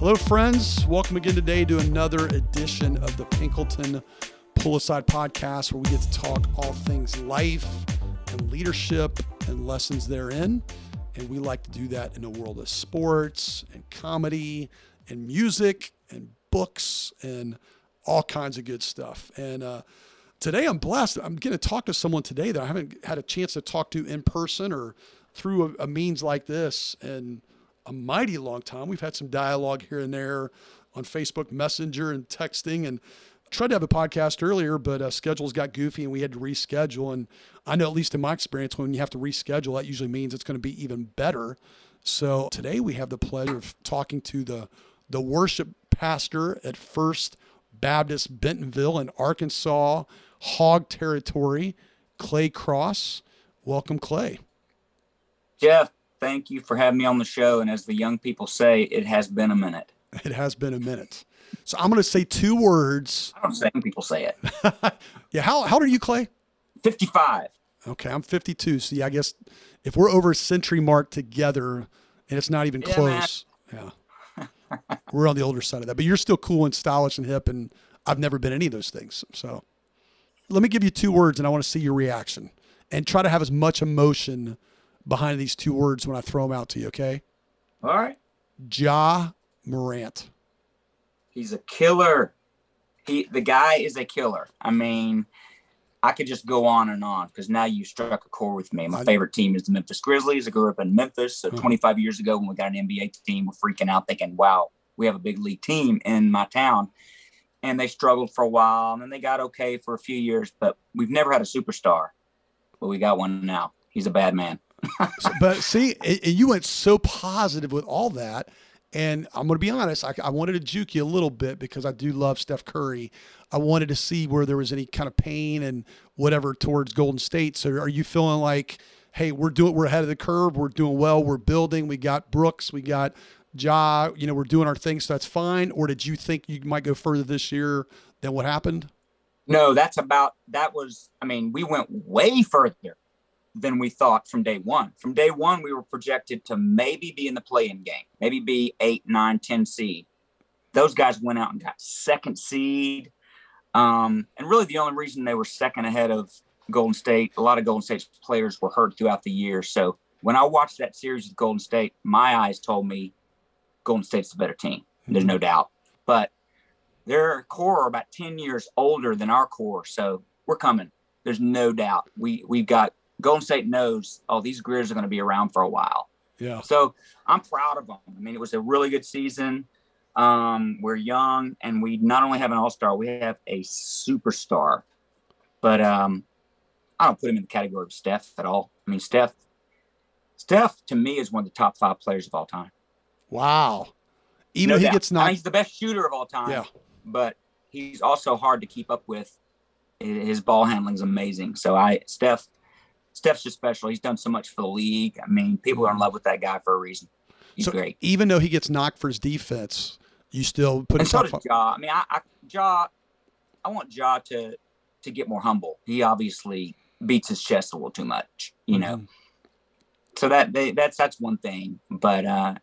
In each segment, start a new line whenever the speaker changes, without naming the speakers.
Hello, friends. Welcome again today to another edition of the Pinkleton Pull Aside podcast, where we get to talk all things life and leadership and lessons therein. And we like to do that in the world of sports and comedy and music and books and all kinds of good stuff. And uh, today I'm blessed. I'm going to talk to someone today that I haven't had a chance to talk to in person or through a, a means like this. And a mighty long time. We've had some dialogue here and there on Facebook Messenger and texting and tried to have a podcast earlier, but uh, schedules got goofy and we had to reschedule. And I know, at least in my experience, when you have to reschedule, that usually means it's going to be even better. So today we have the pleasure of talking to the the worship pastor at First Baptist Bentonville in Arkansas, Hog Territory, Clay Crosse. Welcome, Clay.
Jeff, thank you for having me on the show. And as the young people say, it has been a minute.
It has been a minute. So I'm going to say two words.
I don't say people say it.
yeah. How, how old are you, Clay?
55.
Okay. I'm 52. So yeah, I guess if we're over a century mark together and it's not even
Yeah,
close. Yeah. we're on the older side of that, but you're still cool and stylish and hip. And I've never been any of those things. So let me give you two words and I want to see your reaction and try to have as much emotion behind these two words when I throw them out to you. Okay.
All right.
Ja Morant.
He's a killer. He the guy is a killer. I mean, I could just go on and on because now you struck a chord with me. My
I-
favorite team is the Memphis Grizzlies. I grew up in Memphis. So
Huh.
25 years ago, when we got an NBA team, we're freaking out thinking, wow, we have a big league team in my town. And they struggled for a while and then they got okay for a few years, but we've never had a superstar. But we got one now. He's a bad man.
But see, you went so positive with all that. And I'm going to be honest, I, I wanted to juke you a little bit because I do love Steph Curry. I wanted to see where there was any kind of pain and whatever towards Golden State. So are you feeling like, hey, we're doing, we're ahead of the curve, we're doing well, we're building, we got Brooks, we got Ja, you know, we're doing our thing, so that's fine. Or did you think you might go further this year than what happened?
No, that's about that was I mean, we went way further than we thought from day one. From day one, we were projected to maybe be in the play-in game, maybe be eight, nine, ten seed. Those guys went out and got second seed. Um, and really the only reason they were second ahead of Golden State, a lot of Golden State's players were hurt throughout the year. So when I watched that series with Golden State, my eyes told me Golden State's the better team. There's no doubt. But their core are about 10 years older than our core. So we're coming. There's no doubt. We we've got Golden State knows, oh, these Grizz are going to be around for a while.
Yeah.
So I'm proud of them. I mean, it was a really good season. Um, we're young, and we not only have an all star, we have a superstar. But um, I don't put him in the category of Steph at all. I mean, Steph, Steph to me is one of the top five players of all time.
Wow. Even
No
he
doubt.
gets
Now,
knocked.
he's the best shooter of all time.
Yeah.
But he's also hard to keep up with. His ball handling's amazing. So I Steph Steph's just special. He's done so much for the league. I mean, people are in love with that guy for a reason. He's
so
great.
even though he gets knocked for his defense, you still put him
And so does
five.
Ja. I mean, I, I Ja, I want Ja to to get more humble. He obviously beats his chest a little too much, you know.
Mhm.
So that they, that's that's one thing. But uh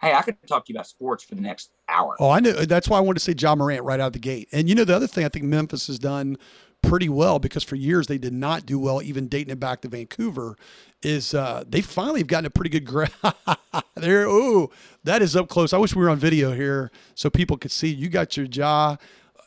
hey, I could talk to you about sports for the next hour.
Oh, I know. That's why I wanted to say Ja Morant right out of the gate. And you know, the other thing I think Memphis has done pretty well because for years they did not do well, even dating it back to Vancouver, is uh, they finally have gotten a pretty good grab. there, oh, that is up close. I wish we were on video here so people could see. You got your jaw,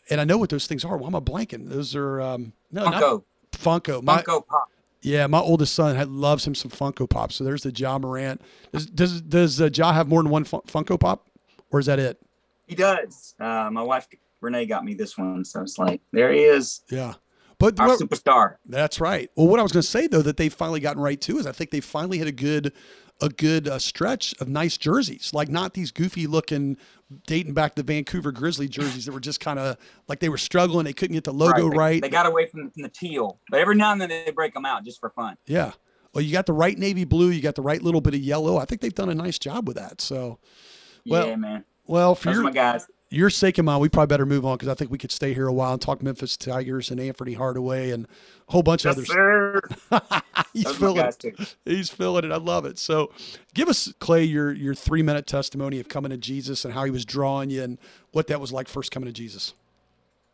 and I know what those things are. Why am I blanking? Those are um, no, not
Funko,
Funko. My,
Funko Pop.
Yeah, my oldest son had, loves him some Funko Pops. So there's the Ja Morant. Does does, does uh, Ja have more than one Fun- Funko Pop, or is that it?
He does. Uh, my wife Renee got me this one, so it's like there he is.
Yeah. But
our
what-
superstar.
That's right. Well, what I was going to say though that they've finally gotten right too is I think they finally hit a good a good uh, stretch of nice jerseys, like not these goofy looking dating back to Vancouver Grizzly jerseys that were just kind of like they were struggling. They couldn't get the logo
They-
right.
They, got away from, from the teal, but every now and then they break them out just for fun.
yeah. Well, you got the right navy blue. You got the right little bit of yellow. I think they've done a nice job with that. So, Well,
yeah, man.
well, for
Those
your
my guys.
Your sake and mine, we probably better move on because I think we could stay here a while and talk Memphis Tigers and Anfernee Hardaway and a whole bunch of
Yes,
others. He's
Those are my
feeling
guys
it. He's feeling it. I love it. So, give us Clay your your three minute testimony of coming to Jesus and how he was drawing you and what that was like first coming to Jesus.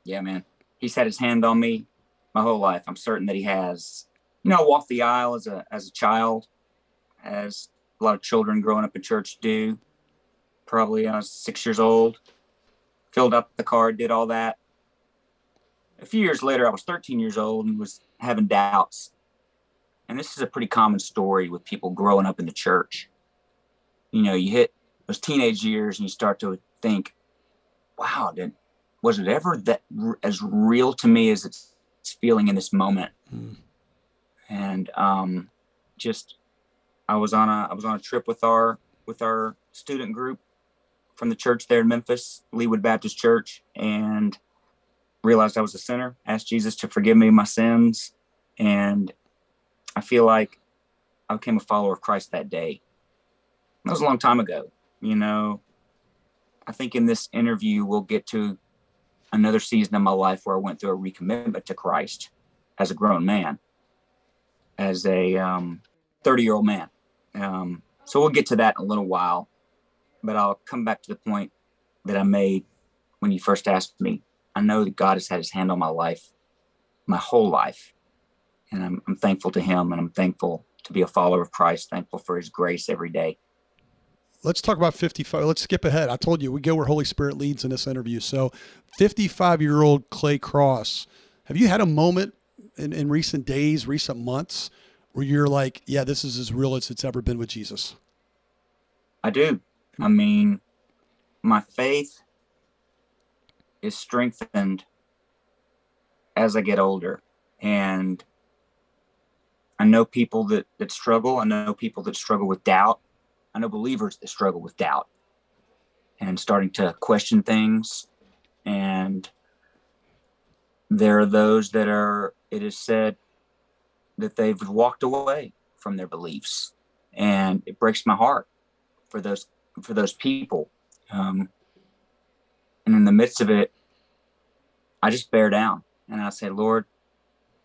Yeah, man. He's had his hand on me my whole life. I'm certain that he has. You know, I walked the aisle as a as a child, as a lot of children growing up in church do. Probably I was six years old. Filled up the card, did all that. A few years later, I was 13 years old and was having doubts. And this is a pretty common story with people growing up in the church. You know, you hit those teenage years and you start to think, wow, did was it ever that r- as real to me as it's, it's feeling in this moment
Mm.
and um just i was on a i was on a trip with our with our student group from the church there in memphis leewood baptist church and realized i was a sinner. Asked jesus to forgive me my sins and i feel like i became a follower of christ that day. That was a long time ago you know. I think in this interview we'll get to another season of my life where I went through a recommitment to Christ as a grown man, as a 30 year old man. Um, so we'll get to that in a little while, but I'll come back to the point that I made when you first asked me. I know that God has had his hand on my life, my whole life. And I'm, I'm thankful to him and I'm thankful to be a follower of Christ, thankful for his grace every day.
Let's talk about 55. Let's skip ahead. I told you we go where Holy Spirit leads in this interview. So, 55 year old Clay Crosse, have you had a moment in, in recent days, recent months, where you're like, yeah, this is as real as it's ever been with Jesus?
I do. I mean, my faith is strengthened as I get older. And I know people that, that struggle. I know people that struggle with doubt. I know believers that struggle with doubt and starting to question things. And there are those that are, it is said that they've walked away from their beliefs. And it breaks my heart for those for those people. Um, and in the midst of it, I just bear down and I say, Lord,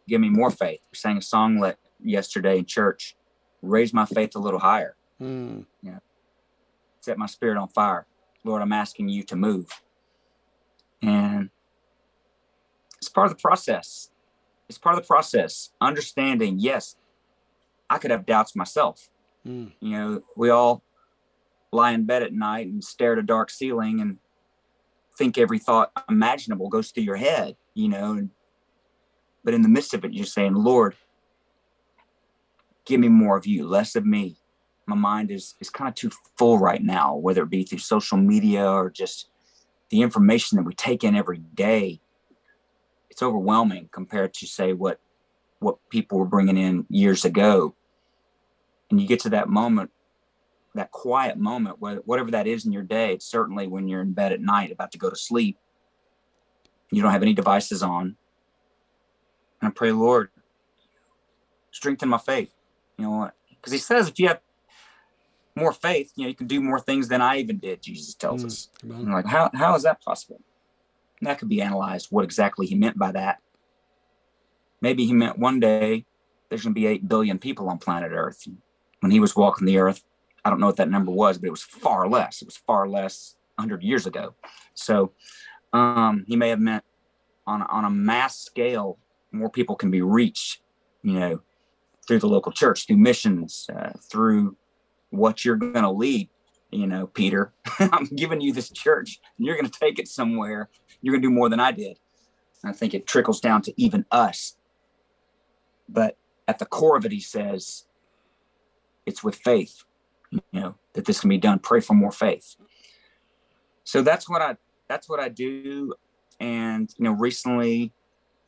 give me more faith. We sang a song let yesterday in church, raise my faith a little higher,
Mm.
set my spirit on fire. Lord, I'm asking you to move. And it's part of the process. It's part of the process. Understanding, yes, I could have doubts myself.
Mm.
You know, we all lie in bed at night and stare at a dark ceiling and think every thought imaginable goes through your head, you know. But in the midst of it, you're saying, Lord, give me more of you, less of me. My mind is is kind of too full right now, whether it be through social media or just the information that we take in every day. It's overwhelming compared to say what what people were bringing in years ago and you get to that moment that quiet moment whatever that is in your day it's certainly when you're in bed at night about to go to sleep you don't have any devices on. And i pray lord strengthen my faith. You know what? because he says if you have more faith you know you can do more things than i even did jesus tells
Mm.
us. like how, how is that possible? And that could be analyzed what exactly he meant by that. Maybe he meant one day there's going to be 8 billion people on planet earth. When he was walking the earth i don't know what that number was but it was far less. It was far less 100 years ago. So um, he may have meant on, on a mass scale more people can be reached you know through the local church through missions uh, through what you're going to lead you know peter. I'm giving you this church and you're going to take it somewhere. You're going to do more than i did. And i think it trickles down to even us. But at the core of it he says it's with faith you know that this can be done pray for more faith so that's what i that's what i do and you know recently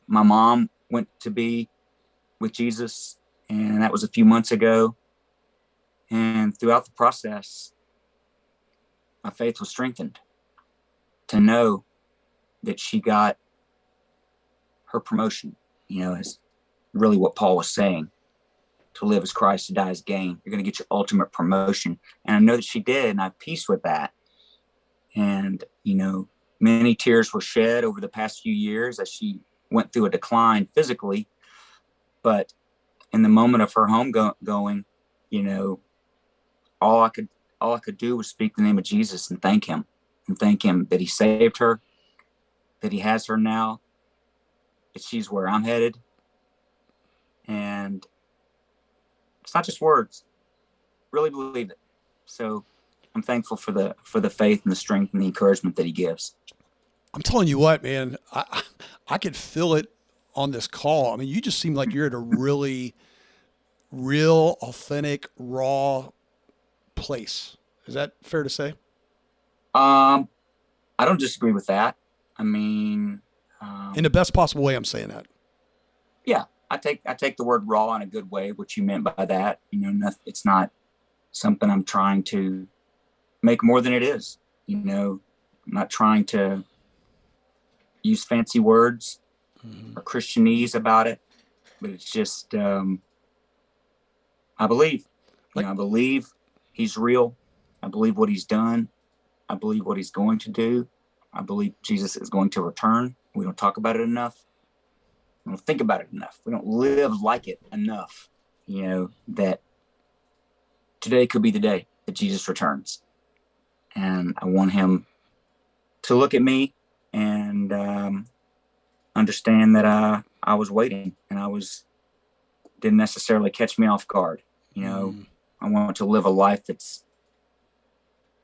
my mom went to be with Jesus, and that was a few months ago. And throughout the process, my faith was strengthened to know that she got her promotion, you know, is really what Paul was saying. To live as Christ, to die as gain. You're going to get your ultimate promotion. And I know that she did, and I have peace with that. And, you know, many tears were shed over the past few years as she went through a decline physically. But in the moment of her home go- going, you know, all I could all I could do was speak the name of Jesus and thank him and thank him that he saved her, that he has her now, that she's where I'm headed. And it's not just words. Really believe it. So I'm thankful for the for the faith and the strength and the encouragement that he gives.
I'm telling you what, man, I I could feel it on this call. I mean, you just seem like you're at a really real, authentic, raw place. Is that fair to say?
Um, I don't disagree with that. I mean, um,
in the best possible way, I'm saying that.
Yeah, I take I take the word raw in a good way. What you meant by that, you know, nothing, it's not something I'm trying to make more than it is. You know, I'm not trying to use fancy words mm-hmm. or Christianese about it, but it's just um, I believe. Like, you know, I believe he's real. I believe what he's done. I believe what he's going to do. I believe Jesus is going to return. We don't talk about it enough. We don't think about it enough. We don't live like it enough. You know, that today could be the day that Jesus returns. And I want him to look at me and um, understand that I, I was waiting and I was, didn't necessarily catch me off guard. You know, mm. I want to live a life that's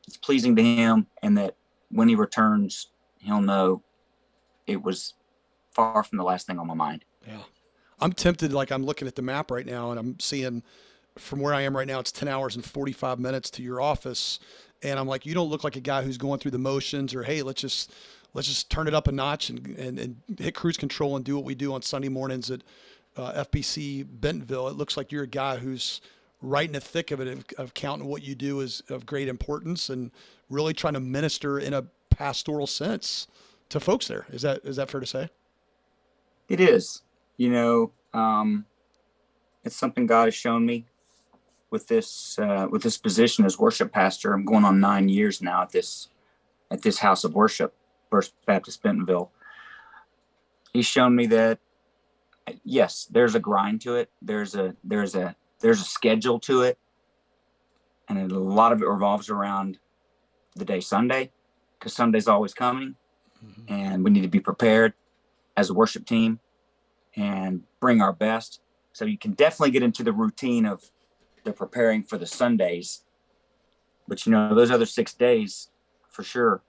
it's pleasing to him and that when he returns, he'll know it was far from the last thing on my mind.
Yeah. I'm tempted, like I'm looking at the map right now and I'm seeing from where I am right now, it's 10 hours and 45 minutes to your office. And I'm like, you don't look like a guy who's going through the motions or, hey, let's just, let's just turn it up a notch and, and, and hit cruise control and do what we do on Sunday mornings at uh, FBC Bentonville. It looks like you're a guy who's right in the thick of it of, of counting what you do is of great importance and really trying to minister in a pastoral sense to folks there. Is that is that fair to say?
It is. You know, um, it's something God has shown me with this uh, with this position as worship pastor. I'm going on nine years now at this at this house of worship, First Baptist Bentonville. He's shown me that yes, there's a grind to it. There's a there's a there's a schedule to it, and a lot of it revolves around the day Sunday, because Sunday's always coming, mm-hmm. and we need to be prepared as a worship team and bring our best. So you can definitely get into the routine of the preparing for the Sundays, but you know those other six days, for sure,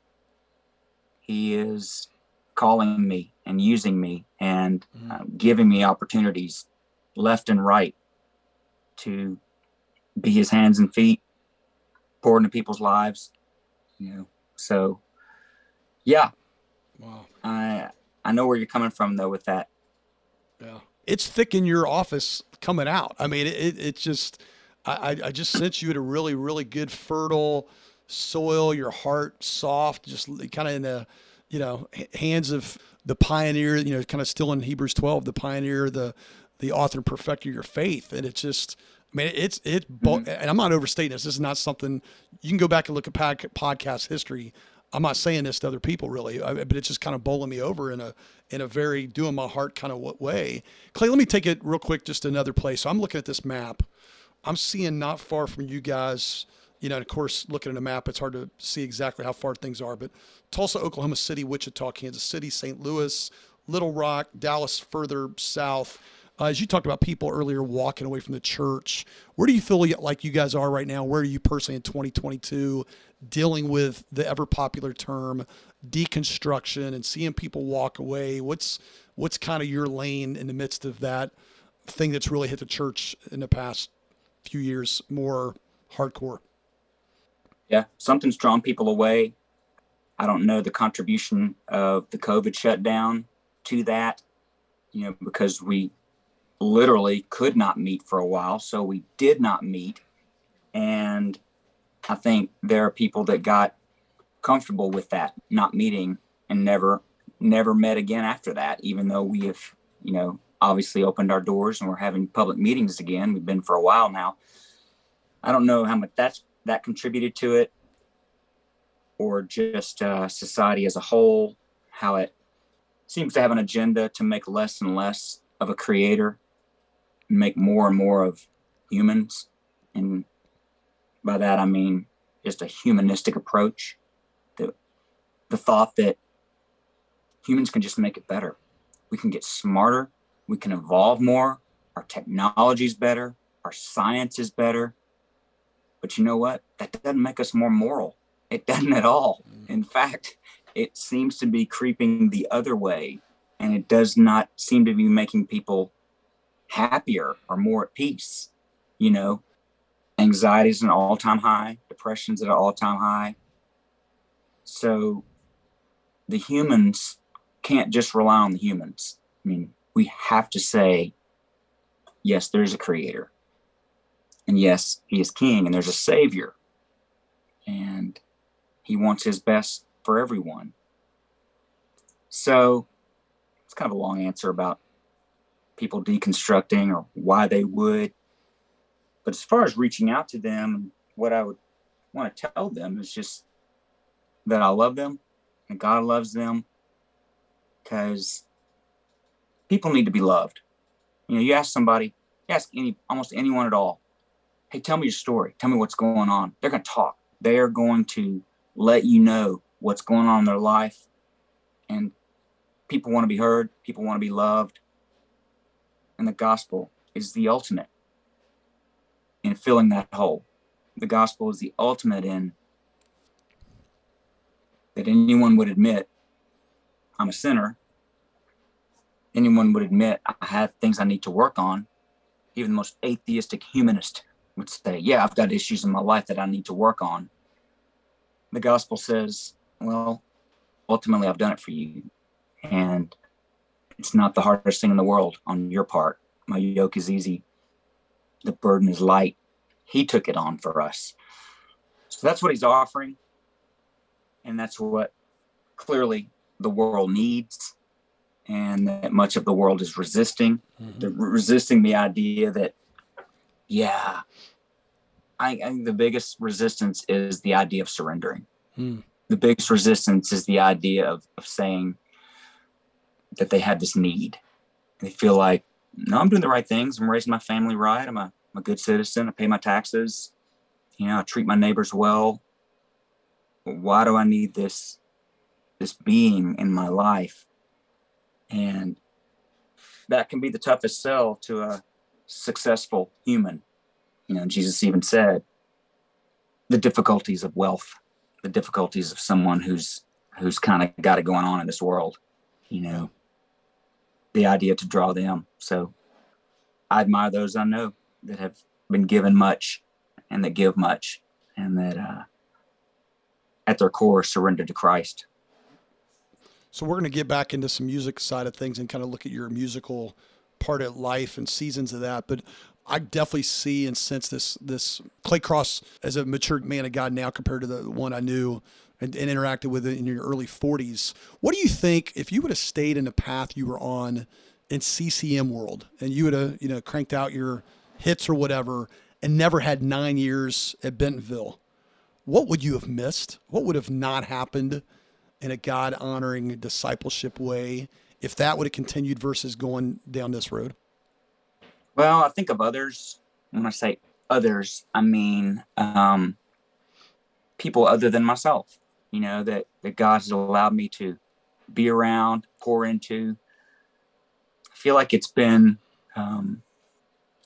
he is calling me and using me and uh, giving me opportunities left and right to be his hands and feet, pour into people's lives. You know, so yeah. Wow. I I know where you're coming from though with that.
Yeah. It's thick in your office coming out. I mean, it, it's just, I, I just sense you at a really, really good, fertile soil, your heart soft, just kind of in the, you know, hands of the pioneer, you know, kind of still in Hebrews 12, the pioneer, the, the author and perfecter of your faith. And it's just, I mean, it's, it's, mm-hmm. and I'm not overstating this. This is not something you can go back and look at podcast history. I'm not saying this to other people really, but it's just kind of bowling me over in a, in a very doing my heart kind of way. Clay, let me take it real quick, just another place. So I'm looking at this map. I'm seeing not far from you guys, you know, of course, looking at a map, it's hard to see exactly how far things are, but Tulsa, Oklahoma City, Wichita, Kansas City, St. Louis, Little Rock, Dallas further south. Uh, as you talked about people earlier walking away from the church, where do you feel like you guys are right now? Where are you personally in 2022 dealing with the ever popular term deconstruction and seeing people walk away? What's what's kind of your lane in the midst of that thing that's really hit the church in the past few years more hardcore?
Yeah, something's drawn people away. I don't know the contribution of the COVID shutdown to that you know, because we literally could not meet for a while. So we did not meet. And I think there are people that got comfortable with that not meeting and never never met again after that, even though we have, you know, obviously opened our doors and we're having public meetings again. We've been for a while now. I don't know how much that's that contributed to it or just uh, society as a whole, how it seems to have an agenda to make less and less of a creator, make more and more of humans. And by that, I mean just a humanistic approach. The, the thought that humans can just make it better. We can get smarter, we can evolve more, our technology is better, our science is better. But you know what? That doesn't make us more moral. It doesn't at all. Mm. In fact, it seems to be creeping the other way and it does not seem to be making people happier or more at peace you know? Anxiety is an all-time high. Depression's at an all-time high. So the humans can't just rely on the humans. I mean we have to say yes there's a creator. And yes he is king and there's a savior. And he wants his best for everyone. So it's kind of a long answer about people deconstructing or why they would. But as far as reaching out to them, what I would want to tell them is just that I love them and God loves them because people need to be loved. You know, you ask somebody, you ask any almost anyone at all, hey, tell me your story. Tell me what's going on. They're going to talk. They are going to let you know what's going on in their life. And people want to be heard, people want to be loved. And the gospel is the ultimate in filling that hole. The gospel is the ultimate in that anyone would admit I'm a sinner. Anyone would admit I have things I need to work on. Even the most atheistic humanist would say, Yeah, I've got issues in my life that I need to work on. The gospel says, well, ultimately, I've done it for you. And it's not the hardest thing in the world on your part. My yoke is easy, the burden is light. He took it on for us. So that's what he's offering. And that's what clearly the world needs. And that much of the world is resisting. Mm-hmm. They're resisting the idea that, yeah, I, I, think the biggest resistance is the idea of surrendering. Mm the biggest resistance is the idea of, of saying that they have this need. They feel like, no, I'm doing the right things. I'm raising my family right. I'm a, I'm a good citizen. I pay my taxes. You know, I treat my neighbors well. Why do I need this this being in my life? And that can be the toughest sell to a successful human. You know, Jesus even said the difficulties of wealth the difficulties of someone who's who's kind of got it going on in this world you know the idea to draw them. So i admire those i know that have been given much and that give much and that uh, at their core surrender to christ.
So we're going to get back into some music side of things and kind of look at your musical part of life and seasons of that but I definitely see and sense this this Clay Crosse as a matured man of God now compared to the one I knew and, and interacted with in your early 40s. What do you think if you would have stayed in the path you were on in CCM world and you would have you know cranked out your hits or whatever and never had nine years at Bentonville? What would you have missed? What would have not happened in a God honoring discipleship way if that would have continued versus going down this road?
Well, I think of others. When I say others, I mean um, people other than myself. You know that that God has allowed me to be around, pour into. I feel like it's been um,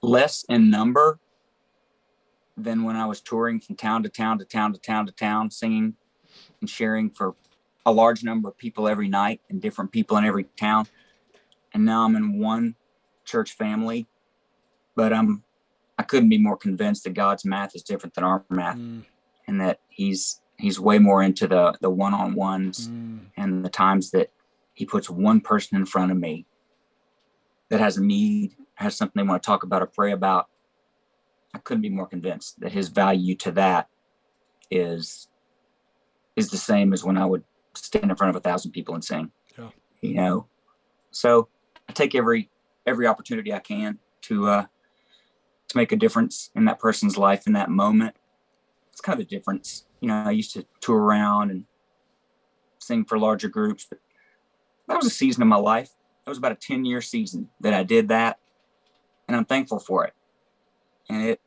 less in number than when I was touring from town to town to town to town to town, singing and sharing for a large number of people every night and different people in every town. And now I'm in one church family but I'm I couldn't be more convinced that God's math is different than our math, mm. and that He's He's way more into the the one on ones mm. and the times that He puts one person in front of me that has a need, has something they want to talk about or pray about, I couldn't be more convinced that his value to that is is the same as when I would stand in front of a thousand people and sing.
Yeah.
You know, so I take every every opportunity I can to uh, to make a difference in that person's life in that moment. It's kind of a difference. You know, I used to tour around and sing for larger groups, but that was a season of my life. That was about a 10 year season that I did that. And I'm thankful for it. And it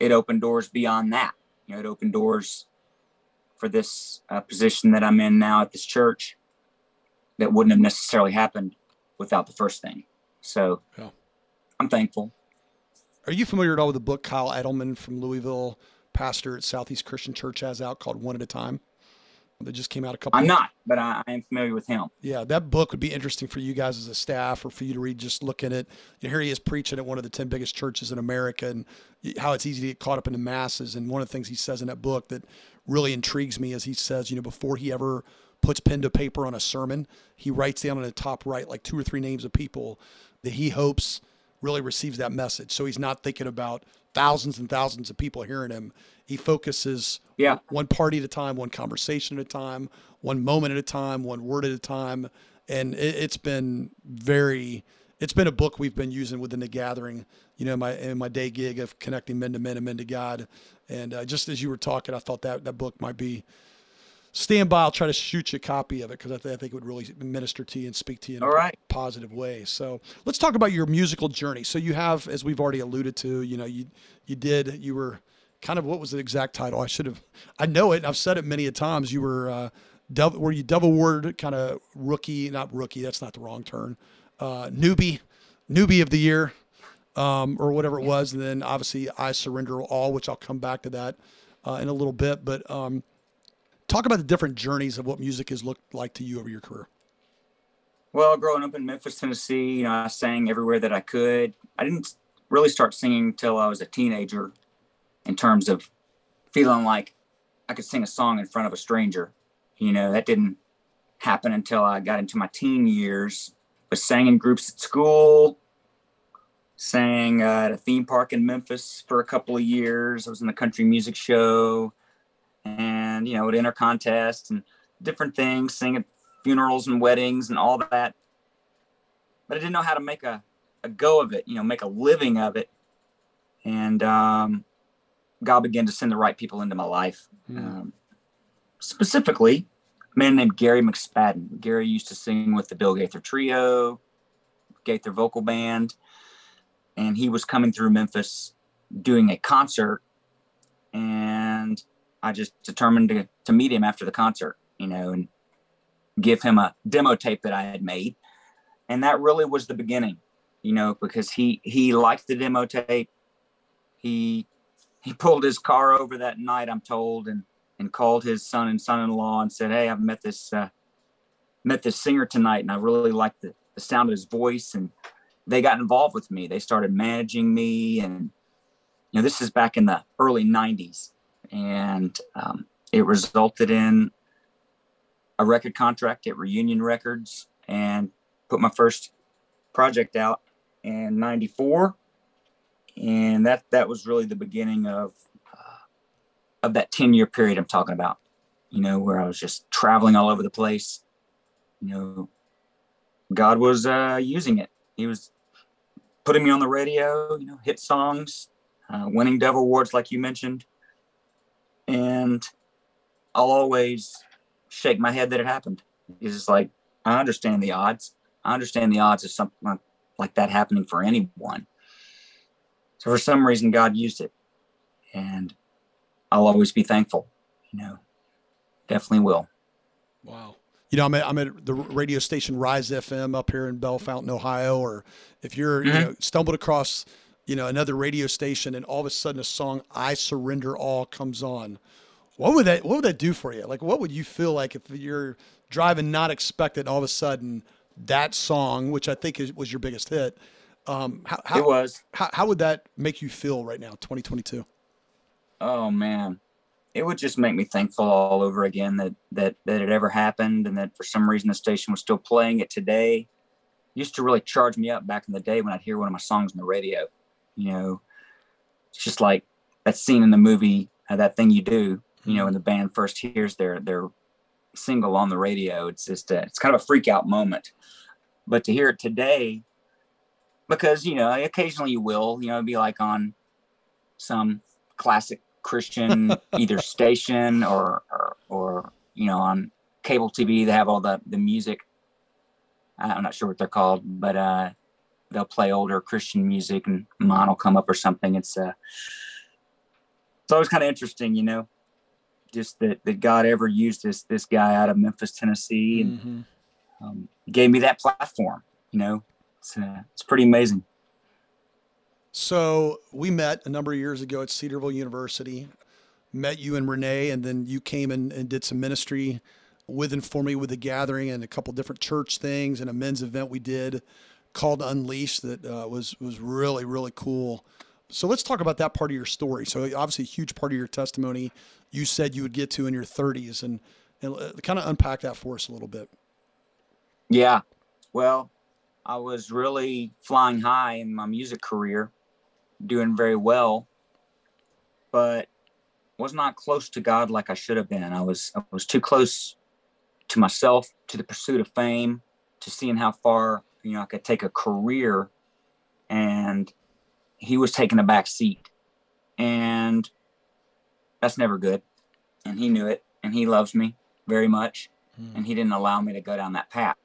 it opened doors beyond that. You know, it opened doors for this uh, position that I'm in now at this church that wouldn't have necessarily happened without the first thing. So
Yeah.
I'm thankful.
Are you familiar at all with the book Kyle Idleman from Louisville, pastor at Southeast Christian Church, has out called One at a Time? That just came out a couple.
I'm not, but I, I am familiar with him.
Yeah, that book would be interesting for you guys as a staff or for you to read. Just look at it. You know, here he is preaching at one of the 10 biggest churches in America and how it's easy to get caught up in the masses. And one of the things he says in that book that really intrigues me is he says, you know, before he ever puts pen to paper on a sermon, he writes down on the top right like two or three names of people that he hopes really receives that message. So he's not thinking about thousands and thousands of people hearing him. He focuses
Yeah.
one party at a time, one conversation at a time, one moment at a time, one word at a time. And it, it's been very, it's been a book we've been using within the gathering, you know, my, in my day gig of connecting men to men and men to God. And uh, just as you were talking, I thought that that book might be, stand by. I'll try to shoot you a copy of it because I, th- I think it would really minister to you and speak to you in
All
a
right.
positive way. So let's talk about your musical journey. So you have, as we've already alluded to, you know, you you did, you were kind of what was the exact title? I should have, I know it. I've said it many a times. You were, uh, Dove, were you Dove Award kind of rookie? Not rookie. That's not the wrong term. Uh, newbie, newbie of the year, um, or whatever it was. And then obviously I surrender all, which I'll come back to that uh, in a little bit. But um, talk about the different journeys of what music has looked like to you over your career.
Well, growing up in Memphis, Tennessee, you know, I sang everywhere that I could. I didn't really start singing until I was a teenager in terms of feeling like I could sing a song in front of a stranger. You know, that didn't happen until I got into my teen years. I sang in groups at school, sang uh, at a theme park in Memphis for a couple of years. I was in the country music show and, you know, would enter contests and different things, sing at funerals and weddings and all that. But I didn't know how to make a, a go of it, you know, make a living of it. And um, God began to send the right people into my life. Um, specifically, a man named Gary McSpadden. Gary used to sing with the Bill Gaither Trio, Gaither Vocal Band, and he was coming through Memphis doing a concert. And I just determined to, to meet him after the concert, you know, and give him a demo tape that I had made. And that really was the beginning, you know, because he he liked the demo tape. He he pulled his car over that night, I'm told, and and called his son and son-in-law and said, "Hey, I've met this uh, met this singer tonight, and I really like the, the sound of his voice." And they got involved with me. They started managing me, and you know, this is back in the early '90s, and um, it resulted in a record contract at Reunion Records, and put my first project out in '94, and that that was really the beginning of of that 10 year period I'm talking about, you know, where I was just traveling all over the place. You know, God was uh, using it. He was putting me on the radio, you know, hit songs, uh, winning Dove Awards, like you mentioned. And I'll always shake my head that it happened. It's just like, I understand the odds. I understand the odds of something like, like that happening for anyone. So for some reason, God used it. And I'll always be thankful. You know, definitely will.
Wow. You know, I'm at, I'm at the radio station Rise FM up here in Bellefontaine, Ohio, or if you're, you
Mhm.
know, stumbled across, you know, another radio station and all of a sudden a song "I Surrender All" comes on, what would that what would that do for you? Like, what would you feel like if you're driving not expecting all of a sudden that song, which I think is, was your biggest hit, um, how
it was.
how how would that make you feel right now, 2022?
Oh man, it would just make me thankful all over again that that that it ever happened, and that for some reason the station was still playing it today. used to really charge me up back in the day when I'd hear one of my songs on the radio. You know, it's just like that scene in the movie, uh, that thing you do. You know, when the band first hears their their single on the radio, it's just a, it's kind of a freak out moment. But to hear it today, because you know, occasionally you will, you know, be like on some classic Christian either station or, or or you know on cable TV they have all the the music. I'm not sure what they're called, but uh, they'll play older Christian music and mine will come up or something. It's uh, it's always kind of interesting, you know, just that, that God ever used this this guy out of Memphis, Tennessee, and mm-hmm. um, gave me that platform. You know, it's uh, it's pretty amazing.
So we met a number of years ago at Cedarville University. Met you and Renee, and then you came in and did some ministry with and for me with the gathering and a couple different church things and a men's event we did called Unleash that uh, was was really really cool. So let's talk about that part of your story. So obviously, a huge part of your testimony you said you would get to in your 30s, and and uh, kind of unpack that for us a little bit.
Yeah, well, I was really flying high in my music career, doing very well, but was not close to God like I should have been. I was I was too close to myself, to the pursuit of fame, to seeing how far you know I could take a career, and he was taking a back seat, and that's never good, and he knew it, and he loves me very much, mm. and he didn't allow me to go down that path.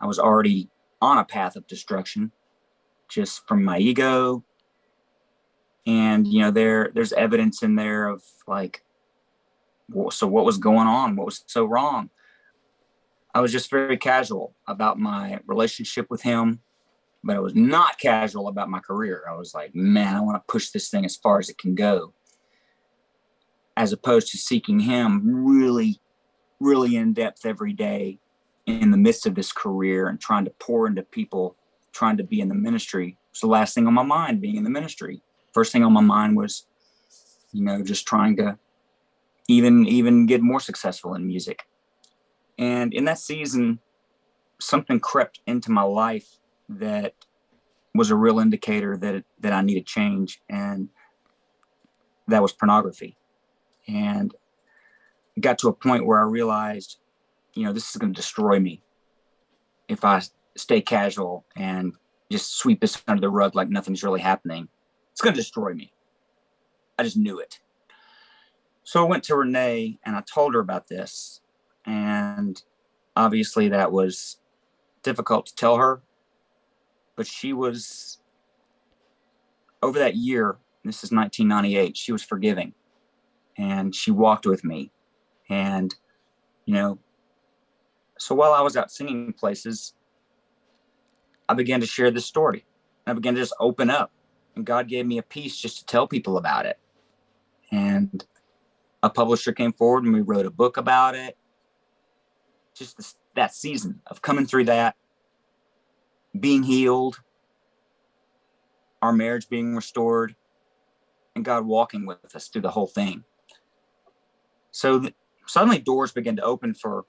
I was already on a path of destruction, just from my ego, and you know there there's evidence in there of like so what was going on? What was so wrong i was just very casual about my relationship with him but i was not casual about my career. I was like man i want to push this thing as far as it can go as opposed to seeking him really really in depth every day in the midst of this career and trying to pour into people trying to be in the ministry. It's the last thing on my mind being in the ministry. First thing on my mind was you know just trying to even even get more successful in music. And in that season, something crept into my life that was a real indicator that that I needed change, and that was pornography. And it got to a point where I realized, you know, this is going to destroy me if I stay casual and just sweep this under the rug like nothing's really happening. It's going to destroy me. I just knew it. So I went to Renee and I told her about this. And obviously, that was difficult to tell her. But she was, over that year, this is 1998, she was forgiving. And she walked with me. And, you know, so while I was out singing places, I began to share this story. I began to just open up. And God gave me a piece just to tell people about it. And a publisher came forward and we wrote a book about it. Just this, that season of coming through that, being healed, our marriage being restored, and God walking with us through the whole thing. So th- suddenly doors began to open for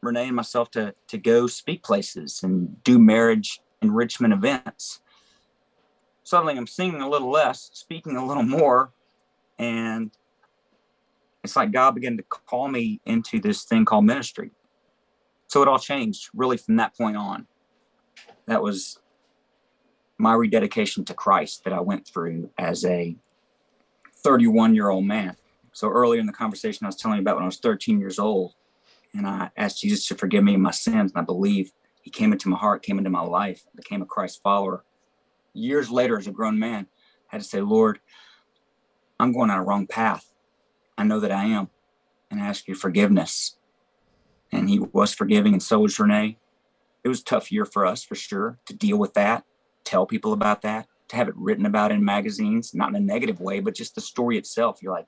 Renee and myself to to go speak places and do marriage enrichment events. Suddenly I'm singing a little less, speaking a little more, and it's like God began to call me into this thing called ministry. So it all changed really from that point on. That was my rededication to Christ that I went through as a 31 year old man. So earlier in the conversation, I was telling you about when I was 13 years old, and I asked Jesus to forgive me my sins. And I believe He came into my heart, came into my life, became a Christ follower. Years later, as a grown man, I had to say, Lord, I'm going on a wrong path. I know that I am, and I ask your forgiveness. And he was forgiving, and so was Renee. It was a tough year for us, for sure, to deal with that, tell people about that, to have it written about in magazines, not in a negative way, but just the story itself. You're like,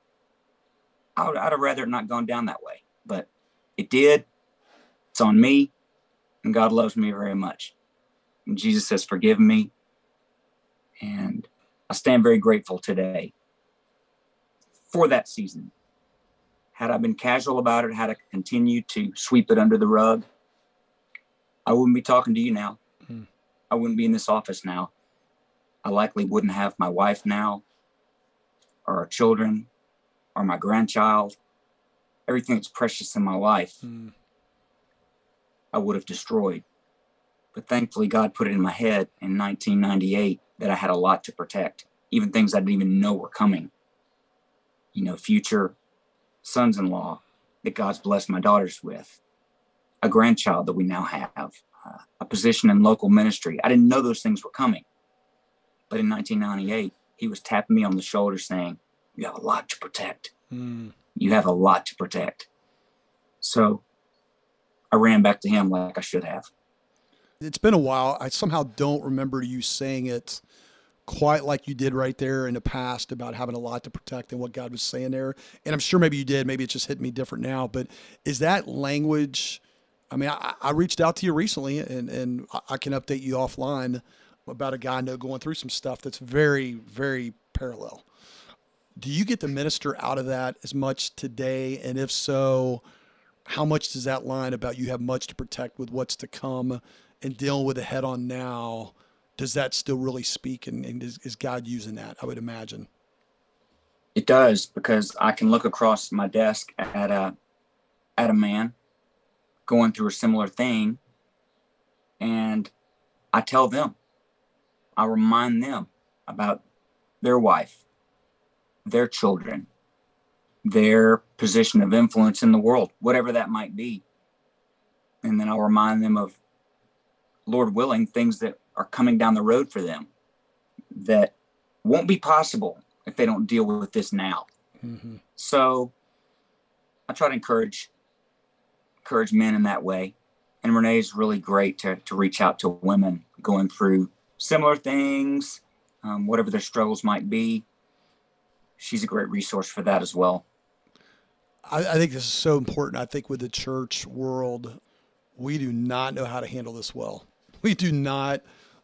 I would, I'd have rather not gone down that way, but it did. It's on me, and God loves me very much. And Jesus has forgiven me, and I stand very grateful today for that season had I been casual about it, had I continued to sweep it under the rug, I wouldn't be talking to you now. Hmm. I wouldn't be in this office now. I likely wouldn't have my wife now, or our children, or my grandchild. Everything that's precious in my life, hmm. I would have destroyed. But thankfully, God put it in my head in 1998 that I had a lot to protect, even things I didn't even know were coming. You know, future sons in law that God's blessed my daughters with, a grandchild that we now have, uh, a position in local ministry. I didn't know those things were coming. But in 1998, he was tapping me on the shoulder saying, You have a lot to protect. Mm. You have a lot to protect. So I ran back to him like I should have.
It's been a while. I somehow don't remember you saying it quite like you did right there in the past about having a lot to protect and what God was saying there. And I'm sure maybe you did. Maybe it's just hitting me different now. But is that language? I mean, I, I reached out to you recently, and and I can update you offline about a guy I know going through some stuff that's very very parallel. Do you get the minister out of that as much today? And if so, how much does that line about you have much to protect with what's to come and dealing with the head on now? Does that still really speak and, and is, is God using that? I would imagine.
It does because I can look across my desk at a at a man going through a similar thing and I tell them, I remind them about their wife, their children, their position of influence in the world, whatever that might be. And then I'll remind them of, Lord willing, things that are coming down the road for them that won't be possible if they don't deal with this now. Mm-hmm. So I try to encourage encourage men in that way. And Renee is really great to, to reach out to women going through similar things, um, whatever their struggles might be. She's a great resource for that as well.
I, I think this is so important. I think with the church world, we do not know how to handle this well. We do not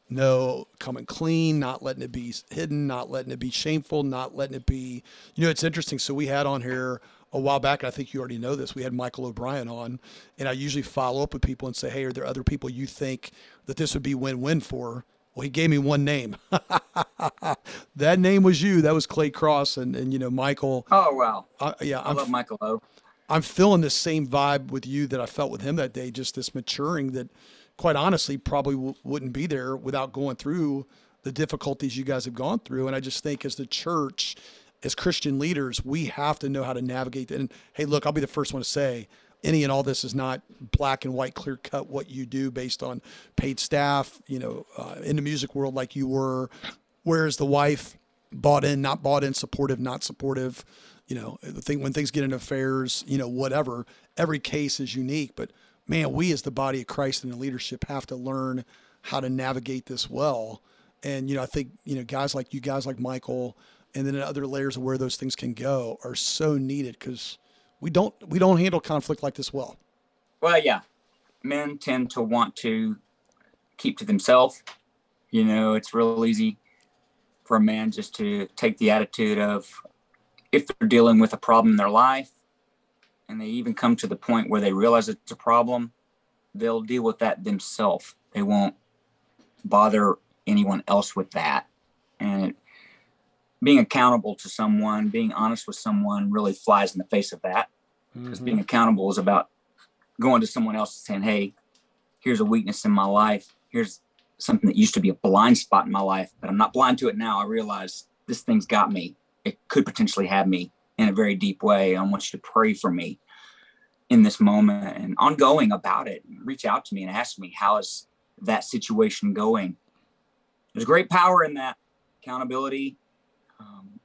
know coming clean, not letting it be hidden, not letting it be shameful, not letting it be. You know, it's interesting. So we had on here a while back, and I think you already know this. We had Michael O'Brien on, and I usually follow up with people and say, "Hey, are there other people you think that this would be win-win for?" Well, he gave me one name. that name was you. That was Clay Crosse, and and you know Michael.
Oh wow.
Uh, yeah,
I I'm, love Michael O.
I'm feeling the same vibe with you that I felt with him that day. Just this maturing that quite honestly, probably w- wouldn't be there without going through the difficulties you guys have gone through. And I just think as the church, as Christian leaders, we have to know how to navigate that. And hey, look, I'll be the first one to say, any and all this is not black and white, clear cut what you do based on paid staff, you know, uh, in the music world like you were. Whereas the wife bought in, not bought in, supportive, not supportive, you know, the thing when things get into affairs, you know, whatever, every case is unique. But man, we as the body of Christ and the leadership have to learn how to navigate this well. And, you know, I think, you know, guys like you guys like Michael and then other layers of where those things can go are so needed because we don't we don't handle conflict like this well.
Well, yeah. Men tend to want to keep to themselves. You know, it's real easy for a man just to take the attitude of if they're dealing with a problem in their life, and they even come to the point where they realize it's a problem, they'll deal with that themselves. They won't bother anyone else with that. And being accountable to someone, being honest with someone really flies in the face of that. Because mm-hmm. being accountable is about going to someone else and saying, hey, here's a weakness in my life. Here's something that used to be a blind spot in my life, but I'm not blind to it now. I realize this thing's got me. It could potentially have me in a very deep way. I want you to pray for me in this moment and ongoing about it. Reach out to me and ask me, how is that situation going? There's great power in that accountability, um,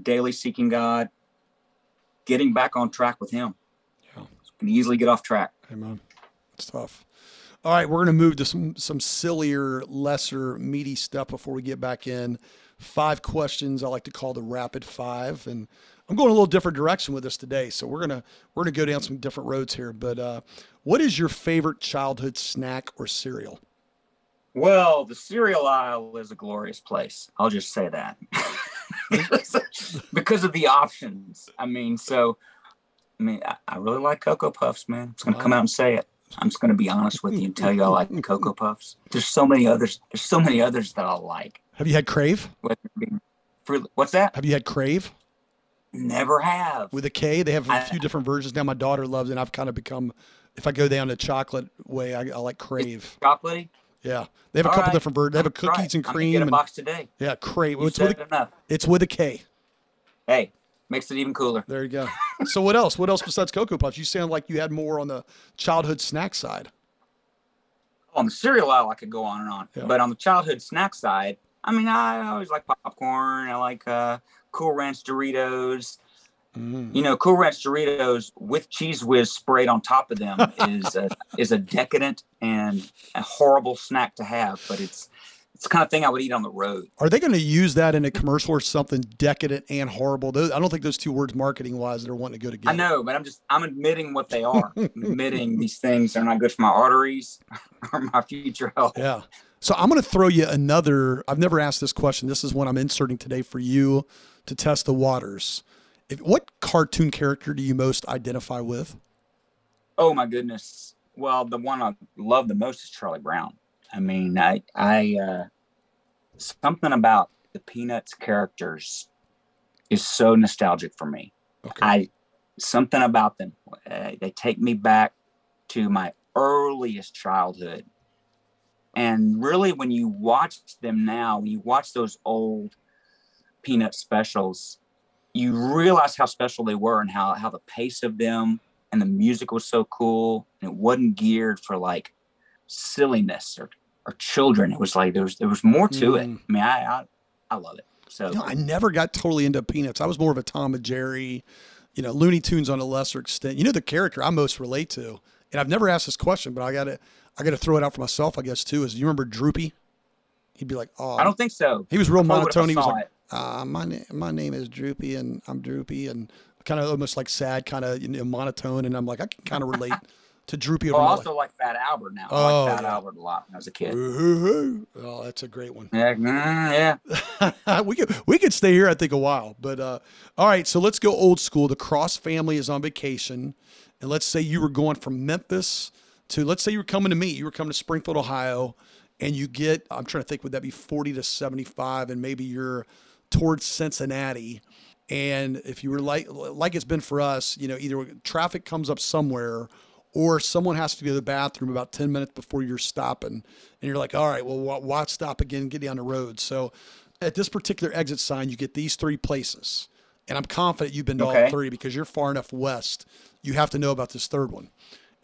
daily seeking God, getting back on track with Him. Yeah. can easily get off track.
Amen. It's tough. All right, we're going to move to some some sillier, lesser meaty stuff before we get back in. Five questions I like to call the rapid five, and I'm going a little different direction with this today, so we're gonna we're gonna go down some different roads here. But uh, what is your favorite childhood snack or cereal?
Well, the cereal aisle is a glorious place. I'll just say that because of the options. I mean, so I mean, I, I really like Cocoa Puffs, man. It's gonna wow. come out and say it. I'm just going to be honest with you and tell you I like Cocoa Puffs. There's so many others. There's so many others that I like.
Have you had Crave?
What's that?
Have you had Crave?
Never have.
With a K, they have a
I-
few different versions now. My daughter loves it. and I've kind of become, if I go down the chocolate way, I, I like Crave.
Chocolatey.
Yeah, they have a
All
couple
right.
different versions. They have a
Right.
cookies and
I'm gonna
cream.
Get a
and,
box today.
yeah, Crave.
You
It's with
said
a,
enough.
it's with a K.
Hey, makes it even cooler.
There you go. so what else? What else besides Cocoa Puffs? You sound like you had more on the childhood snack side.
on the cereal aisle, I could go on and on.
Yeah.
But on the childhood snack side, I mean, I always like popcorn. I like uh, Cool Ranch Doritos.
Mm.
You know, Cool Ranch Doritos with Cheez Whiz sprayed on top of them is a, is a decadent and a horrible snack to have. But it's it's the kind of thing I would eat on the road.
Are they going to use that in a commercial or something decadent and horrible? Those, I don't think those two words, marketing wise, they're wanting to go together.
I know, but I'm just I'm admitting what they are. Admitting these things are not good for my arteries or my future health.
Yeah. So I'm going to throw you another. I've never asked this question. This is one I'm inserting today for you to test the waters. If, what cartoon character do you most identify with?
Oh my goodness. Well, the one I love the most is Charlie Brown. I mean, I, I, uh, something about the Peanuts characters is so nostalgic for me.
Okay.
I, something about them, uh, they take me back to my earliest childhood. And really, when you watch them now, when you watch those old Peanut specials, you realize how special they were and how, how the pace of them and the music was so cool and it wasn't geared for like silliness or, or children. It was like there was there was more to it.
Mm.
I mean, I, I I love it. So
You know, I never got totally into Peanuts. I was more of a Tom and Jerry, you know, Looney Tunes on a lesser extent. You know, the character I most relate to, and I've never asked this question, but I got to, I got to throw it out for myself, I guess too. Is you remember Droopy? He'd be like, oh,
I don't think so.
He was real monotone. He was like,
it.
Uh, my name, my name is Droopy, and I'm Droopy, and kind of almost like sad, kind of you know, monotone. And I'm like, I can kind of relate to Droopy
Oh,
over
I also like Fat Albert now. I
Oh,
like Fat
yeah.
Albert a lot when I was a kid.
life. Oh, that's a great one.
Yeah, yeah.
we could we could stay here, I think, a while. But uh, all right, so let's go old school. The Crosse family is on vacation, and let's say you were going from Memphis to let's say you were coming to me. You were coming to Springfield, Ohio, and you get I'm trying to think, would that be 40 to 75, and maybe you're towards Cincinnati. And if you were like like it's been for us, you know, either traffic comes up somewhere or someone has to go to the bathroom about 10 minutes before you're stopping. And you're like all right well why, stop again? Get down the road. So at this particular exit sign you get these three places. And i'm confident you've been to all three because you're far enough west you have to know about this third one.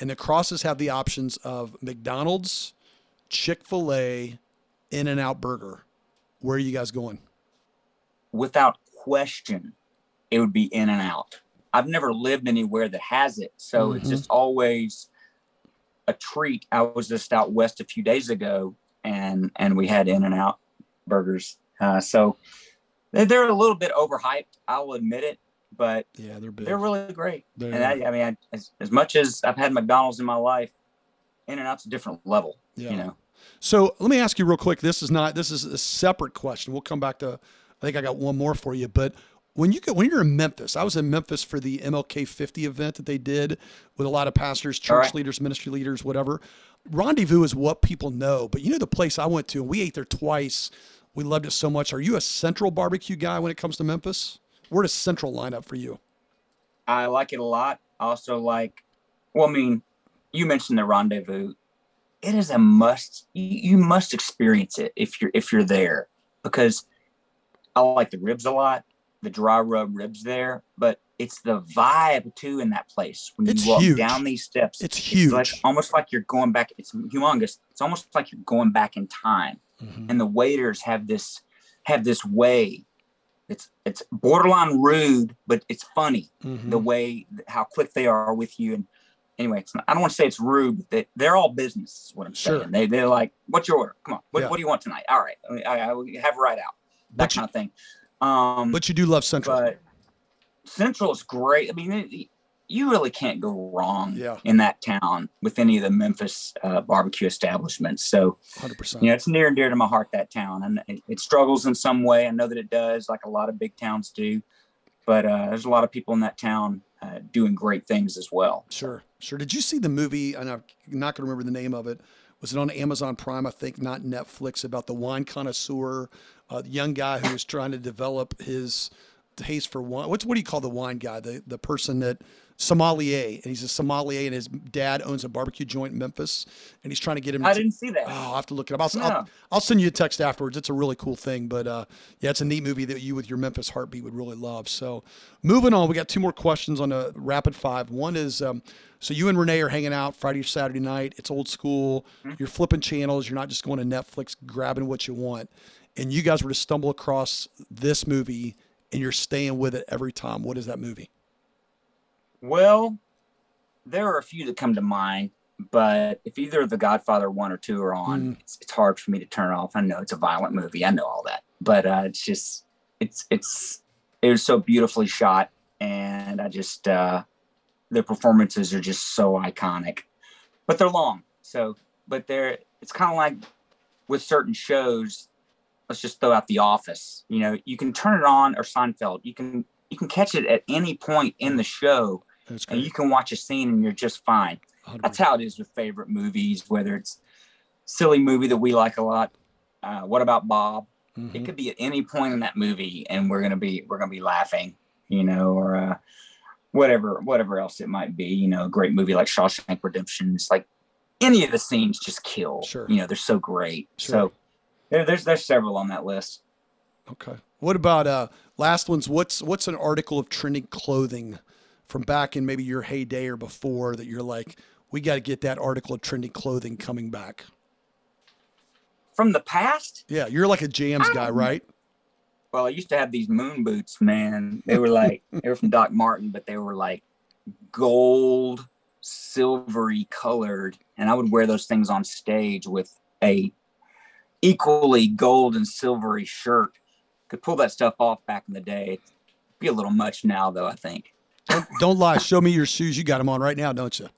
And the crosses have the options of mcdonald's chick-fil-a in and out burger. Where are you guys going
Without question, it would be in and out. I've never lived anywhere that has it, so it's
Mhm.
just always a treat. I was just out west a few days ago, and and we had In and Out burgers. Uh, so they're, they're a little bit overhyped. I'll admit it, but
yeah they're big
they're really great.
They're-
And I, I mean, I, as, as much as I've had McDonald's in my life, In and Out's a different level.
Yeah.
You know,
So let me ask you real quick. This is not. This is a separate question. We'll come back to. I think I got one more for you. But when you go, when you're in Memphis, I was in Memphis for the MLK 50 event that they did with a lot of pastors, church
right.
leaders, ministry leaders, whatever. Rendezvous is what people know. But you know the place I went to, and we ate there twice. We loved it so much. Are you a Central barbecue guy when it comes to Memphis? Where does Central line up for you?
I like it a lot. I also like, well, I mean, you mentioned the rendezvous. It is a must. You, you must experience it if you're if you're there because I like the ribs a lot, the dry rub ribs there, but it's the vibe too in that place when
It's
you walk
huge.
down these steps.
It's
like
huge.
almost like you're going back. It's humongous. It's almost like you're going back in time. and the waiters have this have this way it's it's borderline rude but it's funny
Mhm.
the way how quick they are with you and anyway it's not, i don't want to say it's rude but they, they're all business is what i'm
Sure.
saying they, they're like what's your order come on what,
Yeah.
what do you want tonight all right I, I, I have right out that
But you-
kind of thing um
But you do love Central.
but central is great i mean it, you really can't go wrong
Yeah.
in that town with any of the memphis uh, barbecue establishments so
100%.
you know, it's near and dear to my heart that town, and it, it struggles in some way. I know that it does, like a lot of big towns do. but uh, there's a lot of people in that town uh, doing great things as well.
Sure, sure. Did you see the movie? And I'm not going to remember the name of it. Was it on Amazon Prime? I think not Netflix. About the wine connoisseur, uh, young guy who was trying to develop his taste for wine. What's what do you call the wine guy? The the person that sommelier, and he's a sommelier, and his dad owns a barbecue joint in Memphis, and he's trying to get him.
I
to,
didn't see that.
Oh, I'll have to look it up. I'll,
No.
I'll, I'll send you a text afterwards. It's a really cool thing, but uh, yeah, it's a neat movie that you with your Memphis heartbeat would really love. So, moving on, we got two more questions on a rapid five. One is, um, so you and Renee are hanging out Friday or Saturday night. It's old school. You're flipping channels. You're not just going to Netflix grabbing what you want. And you guys were to stumble across this movie, and you're staying with it every time. What is that movie?
Well, there are a few that come to mind, but if either The Godfather one or two are on,
Mm.
it's, it's hard for me to turn it off. I know it's a violent movie. I know all that, but uh, it's just it's it's it was so beautifully shot, and I just uh, the performances are just so iconic, but they're long. So, but they're it's kind of like with certain shows. Let's just throw out The Office. You know, you can turn it on or Seinfeld. You can you can catch it at any point in the show
That's
and you can watch a scene and you're just fine.
100.
That's how it is with favorite movies, whether it's silly movie that we like a lot. Uh, what about Bob?
Mhm.
It could be at any point in that movie, and we're gonna be we're gonna be laughing, you know, or uh, whatever whatever else it might be. You know, a great movie like Shawshank Redemption. It's like any of the scenes just kill.
Sure.
You know, they're so great.
Sure.
So there, there's there's several on that list.
Okay. What about uh last one's what's what's an article of trending clothing from back in maybe your heyday or before that you're like, we got to get that article of trendy clothing coming back.
From the past,
Yeah, you're like a jams guy, um, right?
Well, I used to have these moon boots, man. They were like they were from Doc Martin, but they were like gold, silvery colored, and I would wear those things on stage with a equally gold and silvery shirt. Could pull that stuff off back in the day. It'd be a little much now, though. I think.
Don't, don't lie. Show me your shoes. You got them on right now, don't you?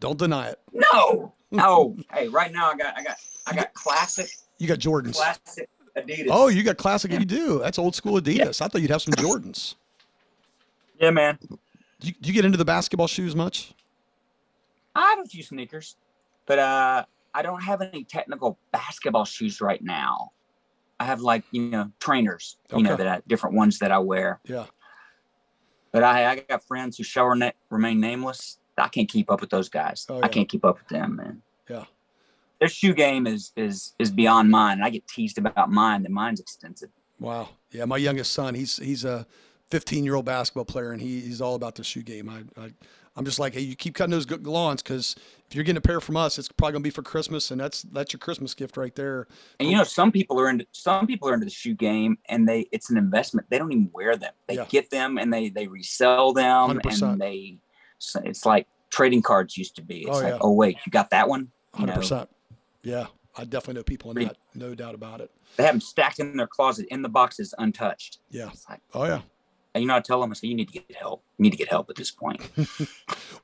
Don't deny it.
No, no. hey, right now I got I got I got classic
You got Jordans.
classic Adidas.
Oh, you got classic. You do. That's old school Adidas. I thought you'd have some Jordans.
yeah, man.
Do you, do you get into the basketball shoes much?
I have a few sneakers, but uh, I don't have any technical basketball shoes right now. I have like you know trainers, okay. you know that I, different ones that I wear.
Yeah.
But uh, I, I got friends who shall rena- remain nameless. I can't keep up with those guys.
Oh,
I can't keep up with them, man.
Yeah.
Their shoe game is is is beyond mine, and I get teased about mine. That mine's extensive.
Wow. Yeah, my youngest son, he's he's a 15 year old basketball player, and he, he's all about the shoe game. I, I I'm just like, hey, you keep cutting those lawns because if you're getting a pair from us, it's probably gonna be for Christmas, and that's that's your Christmas gift right there.
And you know, some people are into some people are into the shoe game, and they it's an investment. They don't even wear them. They
Yeah.
get them and they they resell them,
100%.
and they it's like trading cards used to be. It's
Oh,
like,
yeah.
oh wait, you got that one?
Hundred percent. Yeah, I definitely know people in
Pretty-
that, no doubt about it.
they have them stacked in their closet in the boxes, untouched.
Yeah.
Like,
Oh yeah.
And you know, I tell them, I say, you need to get help. You need to get help at this point.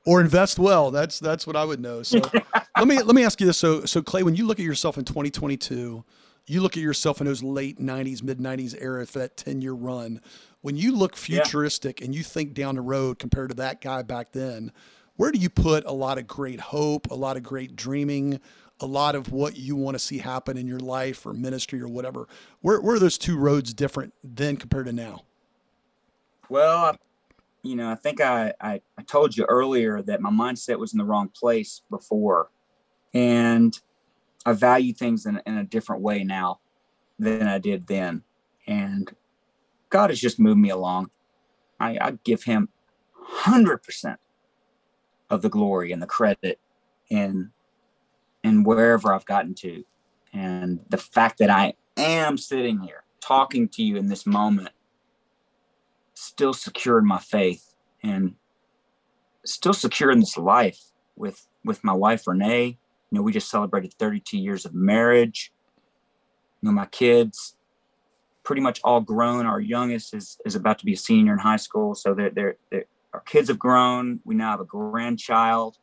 Or invest well. That's that's what I would know. So let me let me ask you this. So so Clay, when you look at yourself in 2022, you look at yourself in those late 90s, mid 90s era for that 10 year run. When you look
Yeah.
futuristic and you think down the road compared to that guy back then, where do you put a lot of great hope, a lot of great dreaming, a lot of what you want to see happen in your life or ministry or whatever? Where where are those two roads different then compared to now?
Well, I, you know, I think I, I I told you earlier that my mindset was in the wrong place before, and I value things in, in a different way now than I did then, and God has just moved me along. I, I give Him hundred percent of the glory and the credit in in wherever I've gotten to, and the fact that I am sitting here talking to you in this moment still secure in my faith and still secure in this life with with my wife Renee. You know, we just celebrated 32 years of marriage. You know, my kids pretty much all grown. Our youngest is is about to be a senior in high school, so they're they're, they're our kids have grown. We now have a grandchild.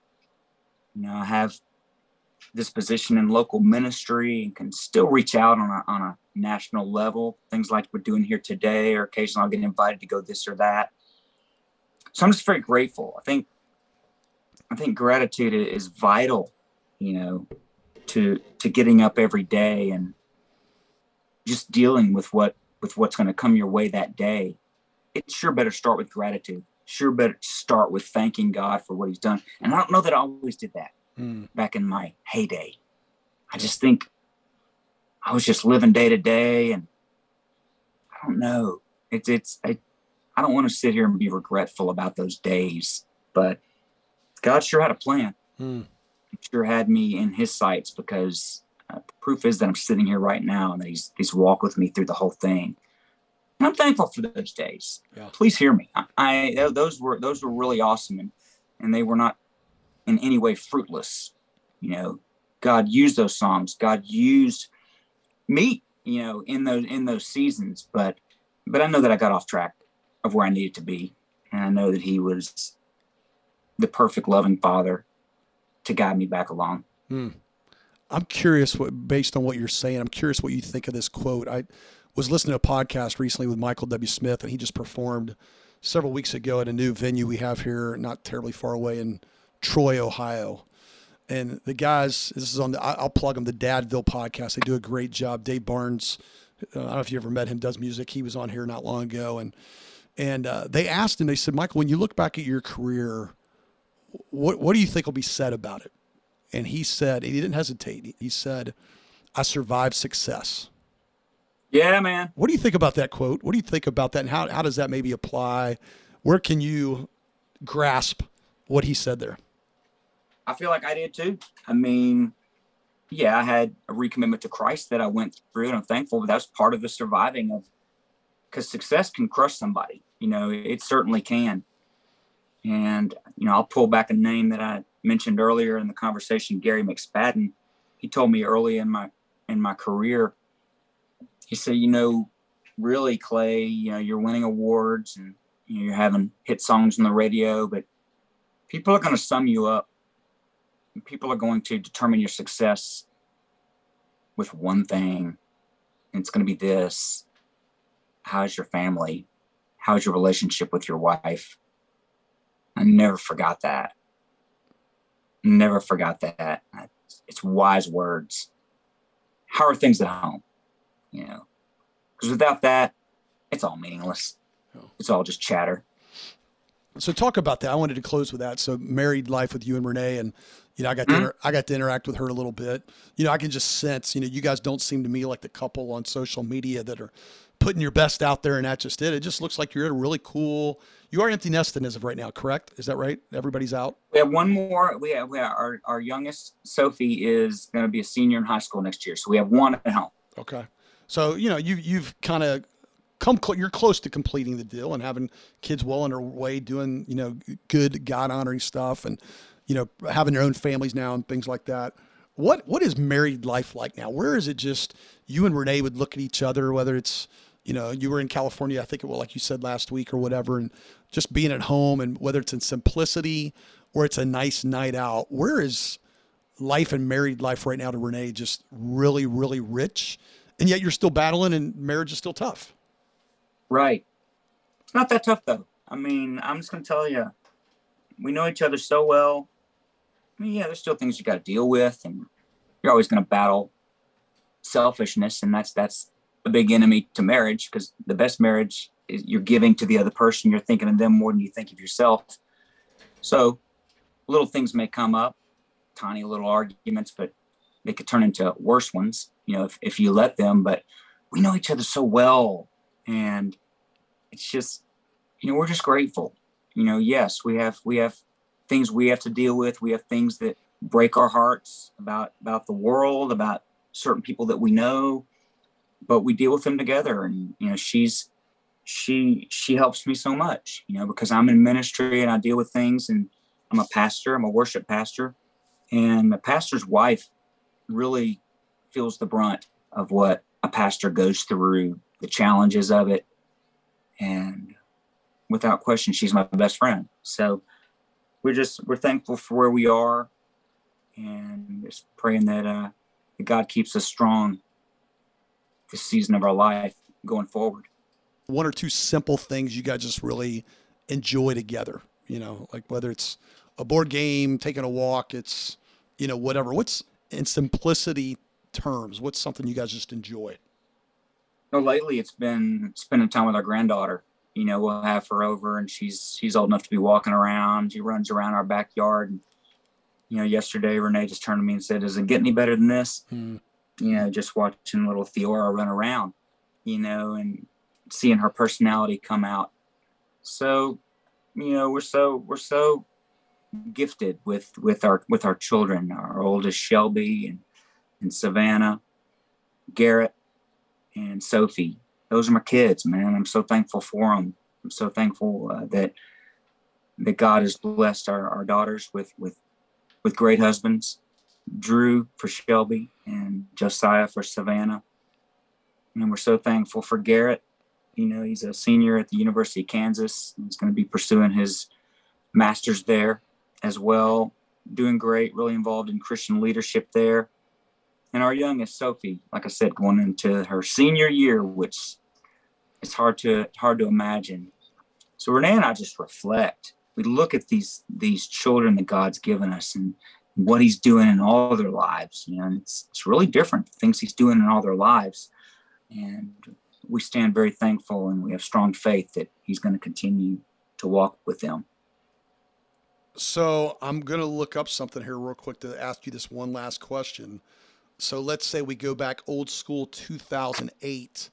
You know, I have this position in local ministry and can still reach out on a on a national level. Things like we're doing here today, or occasionally I'll get invited to go this or that. so I'm just very grateful. I think I think gratitude is vital, you know, to to getting up every day and just dealing with what with what's going to come your way that day. It sure better start with gratitude. Sure better start with thanking God for what He's done. And I don't know that I always did that mm. back in my heyday. I just think I was just living day to day, and I don't know. It's it's I, I don't want to sit here and be regretful about those days, but God sure had a plan. Hmm. He sure had me in His sights because uh, proof is that I'm sitting here right now and that He's He's walked with me through the whole thing. And I'm thankful for those days. Yeah. Please hear me. I, I those were those were really awesome and and they were not in any way fruitless. You know, God used those songs. God used me, you know, in those in those seasons. But but I know that I got off track of where I needed to be. And I know that he was the perfect loving father to guide me back along. Hmm.
I'm curious what, based on what you're saying, I'm curious what you think of this quote. I was listening to a podcast recently with Michael W. Smith, and he just performed several weeks ago at a new venue we have here, not terribly far away in Troy, Ohio. And the guys, this is on the, I'll plug them, the Dadville podcast. They do a great job. Dave Barnes, uh, I don't know if you ever met him, does music. He was on here not long ago. And and uh, they asked him, they said, Michael, when you look back at your career, what, what do you think will be said about it? And he said, he didn't hesitate. He said, I survived success.
Yeah, man.
What do you think about that quote? What do you think about that? And how, how does that maybe apply? Where can you grasp what he said there?
I feel like I did too. I mean, yeah, I had a recommitment to Christ that I went through, and I'm thankful. But that's part of the surviving of because success can crush somebody. You know, it certainly can. And, you know, I'll pull back a name that I mentioned earlier in the conversation, Gary McSpadden. He told me early in my in my career, he said, you know, really, Clay, you know, you're winning awards and you know, you're having hit songs on the radio, but people are going to sum you up. People are going to determine your success with one thing. And it's going to be this how's your family? How's your relationship with your wife? I never forgot that. Never forgot that. It's wise words. How are things at home? You know, because without that, it's all meaningless. It's all just chatter.
So talk about that. I wanted to close with that. So married life with you and Renee, and you know, I got to inter- I got to interact with her a little bit. You know, I can just sense. You know, you guys don't seem to me like the couple on social media that are putting your best out there, and that's just it. It just looks like you're at a really cool. You are empty nesting as of right now, correct? Is that right? Everybody's out.
We have one more. We have, we have our our youngest Sophie is going to be a senior in high school next year, so we have one at home.
Okay, so you know you you've kind of come cl- you're close to completing the deal and having kids well on their way, doing you know good God honoring stuff, and you know having their own families now and things like that. What what is married life like now? Where is it just you and Renee would look at each other, whether it's you know, you were in California, I think it was like you said last week or whatever, and just being at home and whether it's in simplicity or it's a nice night out, where is life and married life right now to Renee just really, really rich? And yet you're still battling and marriage is still tough.
Right. It's not that tough though. I mean, I'm just to tell you, we know each other so well. I mean, yeah, there's still things you got to deal with, and you're always to battle selfishness, and that's that's a big enemy to marriage because the best marriage is you're giving to the other person. You're thinking of them more than you think of yourself. So little things may come up, tiny little arguments, but they could turn into worse ones, you know, if, if you let them. But we know each other so well. And it's just, you know, we're just grateful. You know, yes, we have we have things we have to deal with. We have things that break our hearts about about the world, about certain people that we know but we deal with them together and you know she's she she helps me so much you know because i'm in ministry and i deal with things and i'm a pastor i'm a worship pastor and the pastor's wife really feels the brunt of what a pastor goes through the challenges of it and without question she's my best friend so we're just we're thankful for where we are and just praying that uh that god keeps us strong this season of our life going forward.
One or two simple things you guys just really enjoy together? You know, like whether it's a board game, taking a walk, it's you know whatever. What's in simplicity terms? What's something you guys just enjoy?
No, lately it's been spending time with our granddaughter. You know, we'll have her over, and she's she's old enough to be walking around. She runs around our backyard. And, you know, yesterday Renee just turned to me and said, "Does it get any better than this?"
Hmm.
You know, just watching little Theora run around. You know, and seeing her personality come out. So, you know, we're so we're so gifted with with our with our children. Our oldest Shelby and and Savannah, Garrett, and Sophie. Those are my kids, man. I'm so thankful for them. I'm so thankful uh, that that God has blessed our, our daughters with with with great husbands. Drew for Shelby and Josiah for Savannah. And we're so thankful for Garrett. You know, he's a senior at the University of Kansas. He's going to be pursuing his master's there as well. Doing great, really involved in Christian leadership there. And our youngest, Sophie, like I said, going into her senior year, which it's hard to hard to imagine. So Renee and I just reflect. We look at these these children that God's given us and what He's doing in all their lives. You know, and it's it's really different things He's doing in all their lives, and we stand very thankful and we have strong faith that He's going to continue to walk with them.
So I'm going to look up something here real quick to ask you this one last question. So let's say we go back old school 2008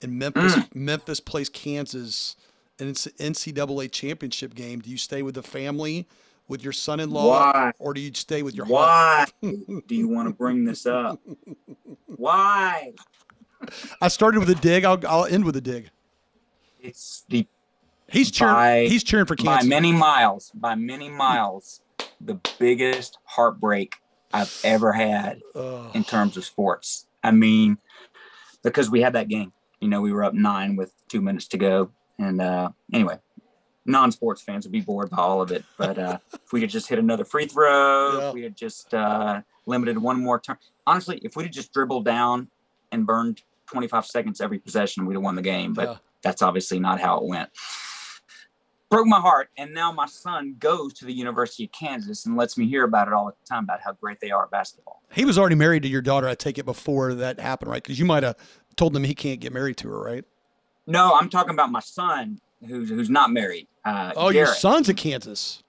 and Memphis mm. Memphis plays Kansas and it's an NCAA championship game. Do you stay with the family, with your son-in-law,
Why?
or do you stay with your
Why do you want to bring this up? Why?
I started with a dig. I'll, I'll end with a dig.
It's the
He's cheering.
By-
he's cheering for Kansas by
many miles, by many miles, the biggest heartbreak I've ever had in terms of sports. I mean, because we had that game. You know, we were up nine with two minutes to go. And uh, anyway, non sports fans would be bored by all of it. But uh, if we had just hit another free throw,
Yeah.
if we had just uh, limited one more turn. Honestly, if we'd have just dribbled down and burned 25 seconds every possession, we'd have won the game. But
Yeah.
that's obviously not how it went. Broke my heart. And now my son goes to the University of Kansas and lets me hear about it all the time about how great they are at basketball.
He was already married to your daughter. I take it before that happened, right? Because you might have told him he can't get married to her, right?
No, I'm talking about my son who's who's not married. Uh,
Oh, your son's at Kansas.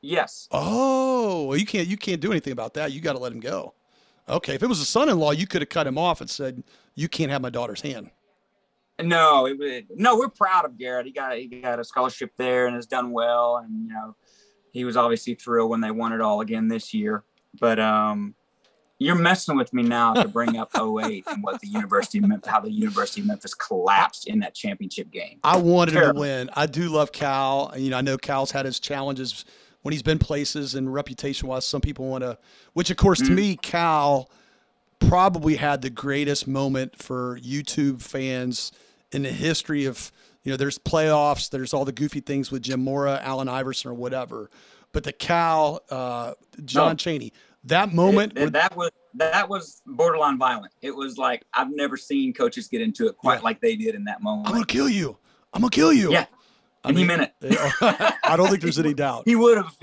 Yes.
Oh, you can't you can't do anything about that. You got to let him go. Okay, if it was a son-in-law, you could have cut him off and said, "You can't have my daughter's hand."
No, it, was- no, we're proud of Garrett. He got he got a scholarship there and has done well. And you know, he was obviously thrilled when they won it all again this year. But um, you're messing with me now to bring up 08 and what the University of Memphis, how the University of Memphis collapsed in that championship game.
I wanted him to win. I do love Cal. You know, I know Cal's had his challenges when he's been places and reputation-wise. Some people want to, which of course to
Mm-hmm.
me, Cal probably had the greatest moment for YouTube fans in the history of. You know, there's playoffs. There's all the goofy things with Jim Mora, Allen Iverson, or whatever. But the Cal, uh, John
No.
Cheney, that moment.
It- that was that was borderline violent. It was like I've never seen coaches get into it quite
Yeah.
like they did in that moment.
I'm gonna kill you. I'm gonna kill you.
Yeah,
I
and he
mean,
meant it.
I don't think there's any doubt.
he would have.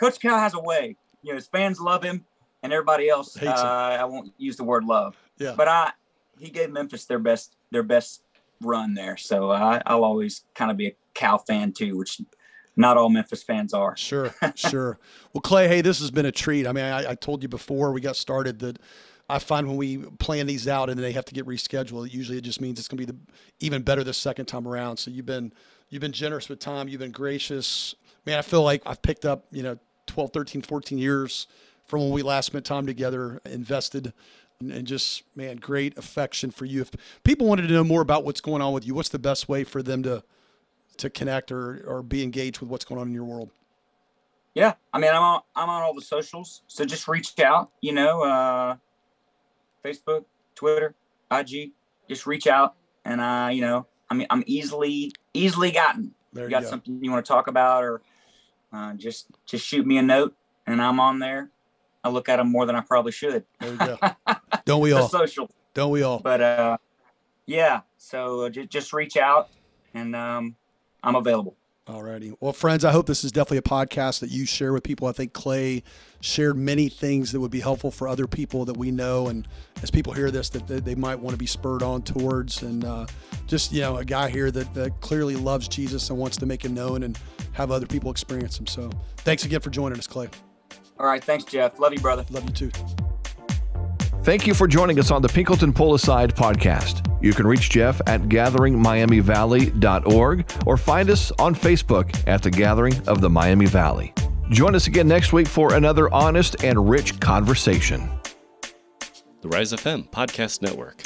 Coach Cal has a way. You know, his fans love him, and everybody else. Uh, I won't use the word love,
Yeah.
but I he gave Memphis their best their best run there. So uh, I, I'll always kind of be a Cal fan too, which not all Memphis fans are.
Sure, sure. Well, Clay, hey, this has been a treat. I mean, I, I told you before we got started that I find when we plan these out and they have to get rescheduled, usually it just means it's going to be the, even better the second time around. So you've been you've been generous with time. You've been gracious. Man, I feel like I've picked up, you know, 12, 13, 14 years from when we last spent time together, invested, and, and just, man, great affection for you. If people wanted to know more about what's going on with you, what's the best way for them to to connect or, or be engaged with what's going on in your world?
Yeah, I mean, I'm on I'm on all the socials, so just reach out. You know, uh, Facebook, Twitter, IG. Just reach out, and uh, you know, I mean, I'm easily easily gotten.
There
you
you
got
go.
something you want to talk about, or uh, just just shoot me a note, and I'm on there. I look at them more than I probably should.
There go. Don't we all?
social,
Don't we all?
but uh, yeah. So uh, just just reach out, and um, I'm available.
Alrighty. Well, friends, I hope this is definitely a podcast that you share with people. I think Clay shared many things that would be helpful for other people that we know. And as people hear this, that they might want to be spurred on towards. And uh, just, you know, a guy here that, that clearly loves Jesus and wants to make him known and have other people experience him. So thanks again for joining us, Clay.
All right. Thanks, Jeff. Love you, brother.
Love you too.
Thank you for joining us on the Pinkleton Pull Aside podcast. You can reach Jeff at gatheringmiamivalley.org or find us on Facebook at the Gathering of the Miami Valley. Join us again next week for another honest and rich conversation.
The Rise FM Podcast Network.